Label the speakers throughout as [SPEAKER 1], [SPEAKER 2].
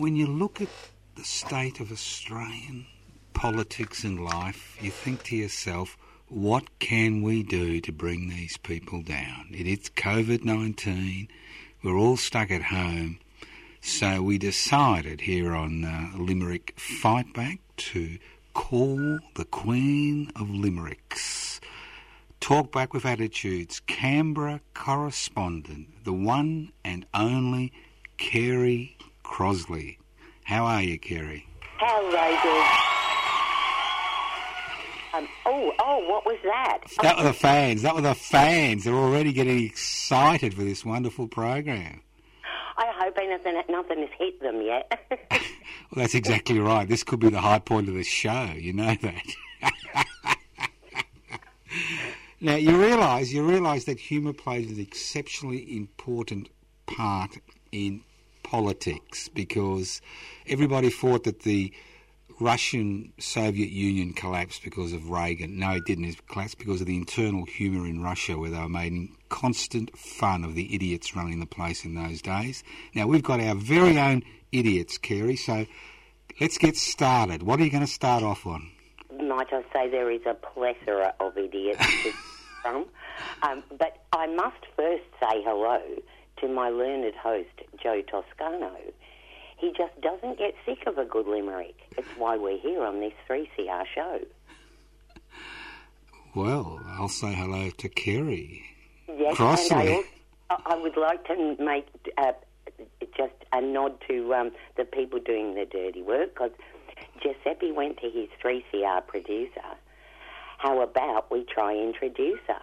[SPEAKER 1] When you look at the state of Australian politics and life, you think to yourself, what can we do to bring these people down? It is COVID 19, we're all stuck at home. So we decided here on uh, Limerick Fight Back to call the Queen of Limericks. Talk back with attitudes. Canberra correspondent, the one and only Kerry Crosley. How are you, Kerry?
[SPEAKER 2] How um, oh, oh, what was that?
[SPEAKER 1] That were the fans. That were the fans. They're already getting excited for this wonderful program.
[SPEAKER 2] I hope anything, nothing has hit them yet.
[SPEAKER 1] well, that's exactly right. This could be the high point of the show. You know that. now you realise you realise that humour plays an exceptionally important part in politics because everybody thought that the Russian Soviet Union collapsed because of Reagan. No, it didn't. It collapsed because of the internal humour in Russia, where they were making constant fun of the idiots running the place in those days. Now, we've got our very own idiots, Kerry, so let's get started. What are you going to start off on?
[SPEAKER 2] Might I say there is a plethora of idiots to from? Um, but I must first say hello to my learned host, Joe Toscano he just doesn't get sick of a good limerick. It's why we're here on this 3CR show.
[SPEAKER 1] Well, I'll say hello to Kerry.
[SPEAKER 2] Yes,
[SPEAKER 1] Crossley.
[SPEAKER 2] and I, also, I would like to make uh, just a nod to um, the people doing the dirty work because Giuseppe went to his 3CR producer. How about we try introduce her?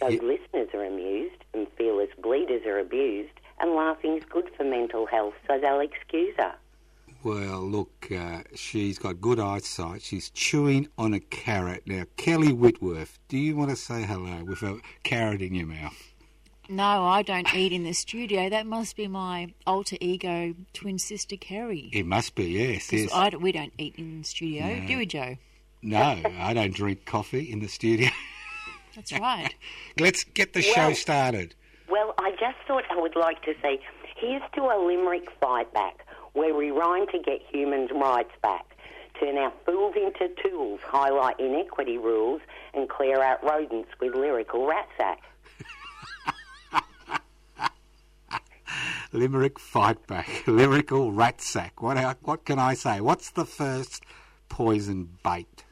[SPEAKER 2] So
[SPEAKER 1] Yeah.
[SPEAKER 2] listeners are amused and feel as bleeders are abused, and laughing's good for mental health, so they'll excuse her.
[SPEAKER 1] Well, look, uh, she's got good eyesight. She's chewing on a carrot. Now, Kelly Whitworth, do you want to say hello with a carrot in your mouth?
[SPEAKER 3] No, I don't eat in the studio. That must be my alter ego twin sister Kerry.
[SPEAKER 1] It must be, yes.
[SPEAKER 3] 'Cause
[SPEAKER 1] yes.
[SPEAKER 3] I don't- we don't eat in the studio,
[SPEAKER 1] No.
[SPEAKER 3] do we, Joe?
[SPEAKER 1] No, I don't drink coffee in the studio.
[SPEAKER 3] That's right.
[SPEAKER 1] Let's get the show started.
[SPEAKER 2] Well, I just thought I would like to say here's to a limerick fight back, where we rhyme to get human rights back. Turn our fools into tools, highlight inequity rules, and clear out rodents with lyrical rat sack.
[SPEAKER 1] Limerick fight back. Lyrical rat sack. What, uh, what can I say? What's the first poison bait?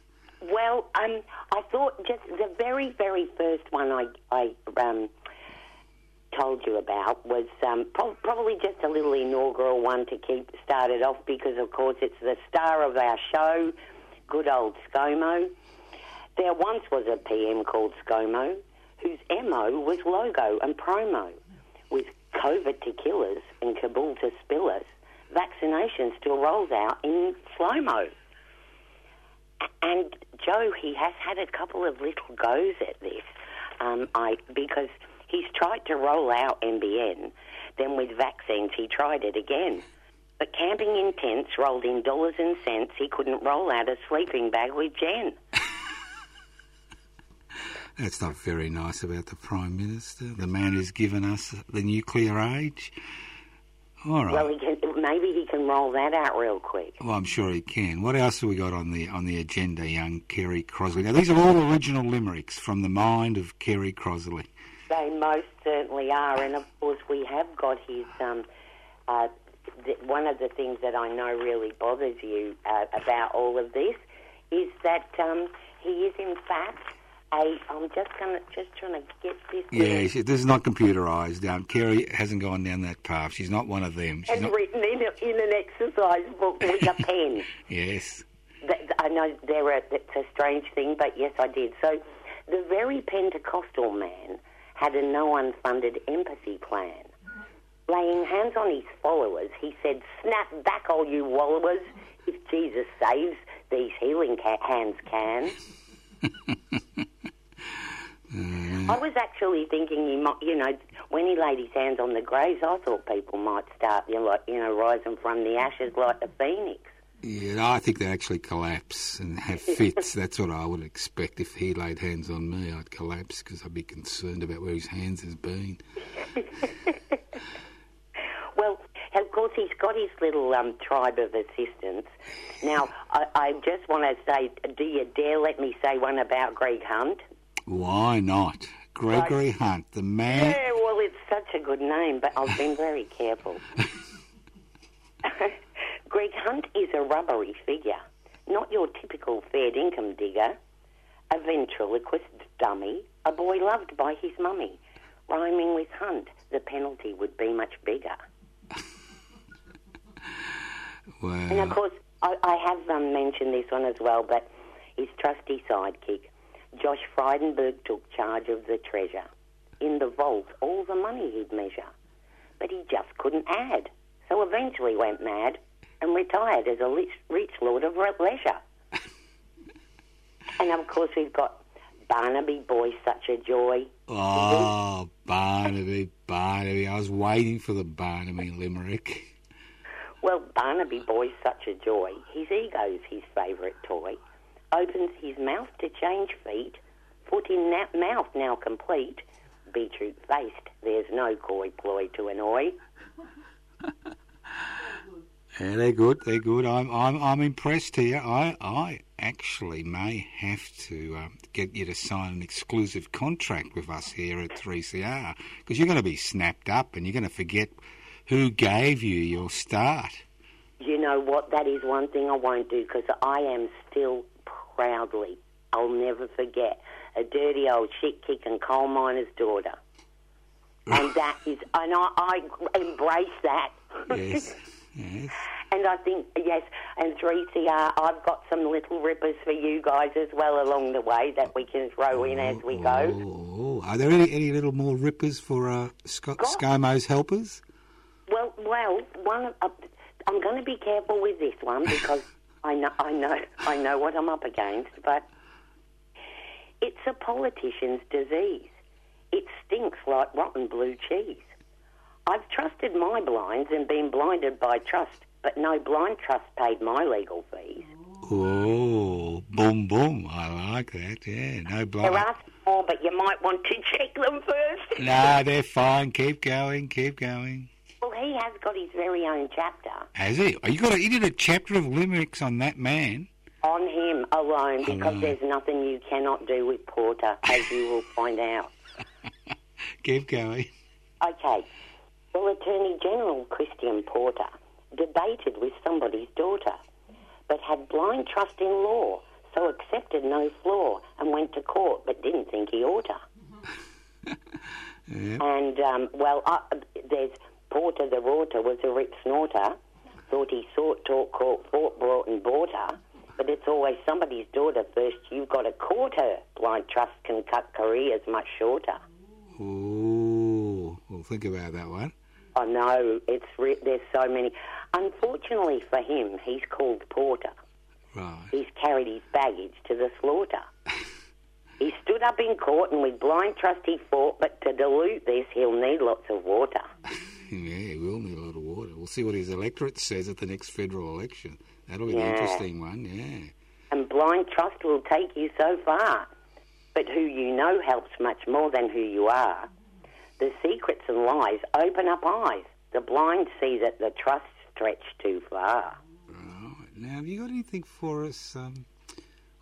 [SPEAKER 2] Well, um, I thought just the very, very first one I, I um, told you about was um, pro- probably just a little inaugural one to keep started off because, of course, it's the star of our show, good old ScoMo. There once was a PM called ScoMo whose MO was logo and promo. With COVID to kill us and Kabul to spill us, vaccination still rolls out in slow mo. And Joe, he has had a couple of little goes at this. Um, I because he's tried to roll out NBN, then with vaccines he tried it again. But camping in tents rolled in dollars and cents. He couldn't roll out a sleeping bag with Jen.
[SPEAKER 1] That's not very nice about the Prime Minister, the man who's given us the nuclear age. All right.
[SPEAKER 2] Well, he can, maybe he can roll that out real quick.
[SPEAKER 1] Well, I'm sure he can. What else have we got on the on the agenda, young Kerry Crosley? Now, these are all original limericks from the mind of Kerry Crosley.
[SPEAKER 2] They most certainly are, and of course we have got his. Um, uh, th- one of the things that I know really bothers you uh, about all of this is that um, he is in fact I'm just gonna just trying to get this.
[SPEAKER 1] Yeah, she, this is not computerised. Um, Kerry hasn't gone down that path. She's not one of them. She's
[SPEAKER 2] and
[SPEAKER 1] not.
[SPEAKER 2] written in, a, in an exercise book with a pen.
[SPEAKER 1] Yes.
[SPEAKER 2] Th- I know there are, it's a strange thing, but yes, I did. So, the very Pentecostal man had a no unfunded empathy plan. Laying hands on his followers, he said, Snap back, all you wallowers. If Jesus saves, these healing ca- hands can. I was actually thinking, he might, you know, when he laid his hands on the graves, I thought people might start, you know, like, you know, rising from the ashes like the phoenix.
[SPEAKER 1] Yeah, I think they actually collapse and have fits. That's what I would expect. If he laid hands on me, I'd collapse because I'd be concerned about where his hands has been.
[SPEAKER 2] Well, of course, course, he's got his little um, tribe of assistants. Now, I, I just want to say, do you dare let me say one about Greg Hunt?
[SPEAKER 1] Why not? Gregory Hunt, the man.
[SPEAKER 2] Yeah, well, it's such a good name, but I've been very careful. Greg Hunt is a rubbery figure, not your typical fair income digger, a ventriloquist dummy, a boy loved by his mummy. Rhyming with Hunt, the penalty would be much bigger. wow. And of course, I, I have um, mentioned this one as well, but his trusty sidekick, Josh Frydenberg, took charge of the treasure. In the vault, all the money he'd measure. But he just couldn't add. So eventually went mad and retired as a rich, rich lord of re- leisure. and of course, we've got Barnaby Boy, such a joy.
[SPEAKER 1] Oh, Barnaby, Barnaby. I was waiting for the Barnaby limerick.
[SPEAKER 2] Well, Barnaby Boy's such a joy. His ego's his favourite toy. Opens his mouth to change feet. Foot in that mouth now complete. Beetroot faced. There's no coy ploy to annoy.
[SPEAKER 1] Yeah, they're good. They're good. I'm, I'm, I'm impressed here. I, I actually may have to um, get you to sign an exclusive contract with us here at 3CR because you're going to be snapped up and you're going to forget who gave you your start.
[SPEAKER 2] You know what? That is one thing I won't do because I am still proudly, I'll never forget, a dirty old shit kicking coal miner's daughter. And that is, and I, I embrace that.
[SPEAKER 1] Yes, yes.
[SPEAKER 2] And I think, yes, and 3CR, I've got some little rippers for you guys as well along the way that we can throw in as we go.
[SPEAKER 1] Oh, are there any, any little more rippers for uh, Scott
[SPEAKER 2] God.
[SPEAKER 1] ScoMo's helpers?
[SPEAKER 2] Well, well, one. Uh, I'm going to be careful with this one because I know, I know, I know what I'm up against. But it's a politician's disease. It stinks like rotten blue cheese. I've trusted my blinds and been blinded by trust, but no blind trust paid my legal fees.
[SPEAKER 1] Oh, boom, boom. I like that. Yeah, no blind.
[SPEAKER 2] There are more, but you might want to check them first.
[SPEAKER 1] No, they're fine. Keep going. Keep going.
[SPEAKER 2] He has got his very own chapter
[SPEAKER 1] Has he? Oh, you got? A, you did a chapter of limericks on that man.
[SPEAKER 2] on him alone because
[SPEAKER 1] Alone.
[SPEAKER 2] there's nothing you cannot do with Porter, as you will find out.
[SPEAKER 1] Keep going.
[SPEAKER 2] Okay. Well, Attorney General Christian Porter debated with somebody's daughter, but had blind trust in law, so accepted no flaw and went to court, but didn't think he oughta.
[SPEAKER 1] Yeah.
[SPEAKER 2] And, um, well, uh, there's Porter the Rorter was a rip snorter, thought he sought, talk, court, fought, brought and bought her, but it's always somebody's daughter first. You've got to court her. Blind trust can cut careers much shorter.
[SPEAKER 1] Oh, well, think about that one.
[SPEAKER 2] I know it's re- there's so many. Unfortunately for him, he's called Porter.
[SPEAKER 1] Right.
[SPEAKER 2] He's carried his baggage to the slaughter. he stood up in court and with blind trust he fought, but to dilute this, he'll need lots of water.
[SPEAKER 1] Yeah, we'll need a lot of water. We'll see what his electorate says at the next federal election. That'll be the interesting one. Yeah.
[SPEAKER 2] And blind trust will take you so far. But who you know helps much more than who you are. The secrets and lies open up eyes. The blind see that the trust stretch too far.
[SPEAKER 1] Right. Now, have you got anything for us um,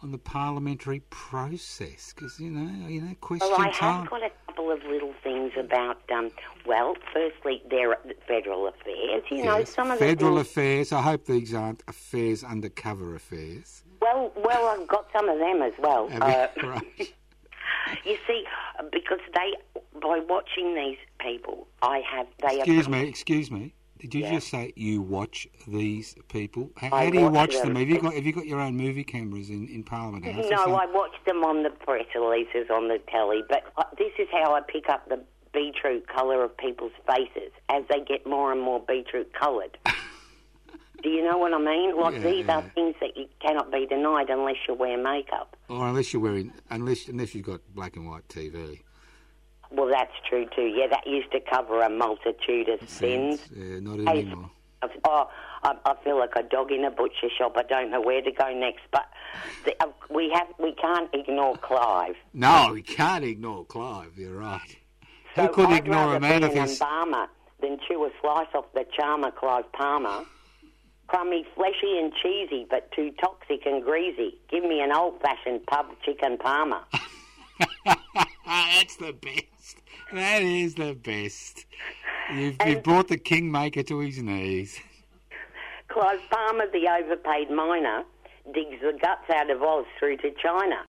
[SPEAKER 1] on the parliamentary process? Because you know, you know, question
[SPEAKER 2] Well, I
[SPEAKER 1] time.
[SPEAKER 2] have got a couple of little things about, um, well, firstly, their federal affairs. You know,
[SPEAKER 1] Yes,
[SPEAKER 2] some of
[SPEAKER 1] federal
[SPEAKER 2] things,
[SPEAKER 1] affairs. I hope these aren't affairs undercover affairs.
[SPEAKER 2] well, well, I've got some of them as well. Uh,
[SPEAKER 1] you? right.
[SPEAKER 2] you see, because they, by watching these people, I have they.
[SPEAKER 1] Excuse
[SPEAKER 2] are,
[SPEAKER 1] me. Excuse me. Did you
[SPEAKER 2] Yeah.
[SPEAKER 1] just say you watch these people? How, how do you
[SPEAKER 2] watch
[SPEAKER 1] watch
[SPEAKER 2] them.
[SPEAKER 1] them? Have you got Have you got your own movie cameras in, in Parliament House?
[SPEAKER 2] No. I watch them on the press releases on the telly, but uh, this is how I pick up the beetroot colour of people's faces as they get more and more beetroot coloured. Do you know what I mean? Like
[SPEAKER 1] Yeah,
[SPEAKER 2] these
[SPEAKER 1] yeah.
[SPEAKER 2] are things that you cannot be denied unless you wear makeup.
[SPEAKER 1] Or unless you're wearing, unless unless you've got black and white TV.
[SPEAKER 2] Well, that's true too. Yeah, that used to cover a multitude of sins.
[SPEAKER 1] Yeah, not anymore.
[SPEAKER 2] Oh, I, I feel like a dog in a butcher shop. I don't know where to go next. But the, uh, we have we can't ignore Clive.
[SPEAKER 1] No, we can't ignore Clive. You're right.
[SPEAKER 2] So
[SPEAKER 1] Who could
[SPEAKER 2] I'd
[SPEAKER 1] ignore a man of his?
[SPEAKER 2] embalmer than chew a slice off the charmer Clive Palmer. Crummy, fleshy and cheesy, but too toxic and greasy. Give me an old-fashioned pub chicken parma.
[SPEAKER 1] Ah, that's the best. That is the best. You've, you've brought the kingmaker to his knees.
[SPEAKER 2] Clive Palmer, the overpaid miner, digs the guts out of Oz through to China.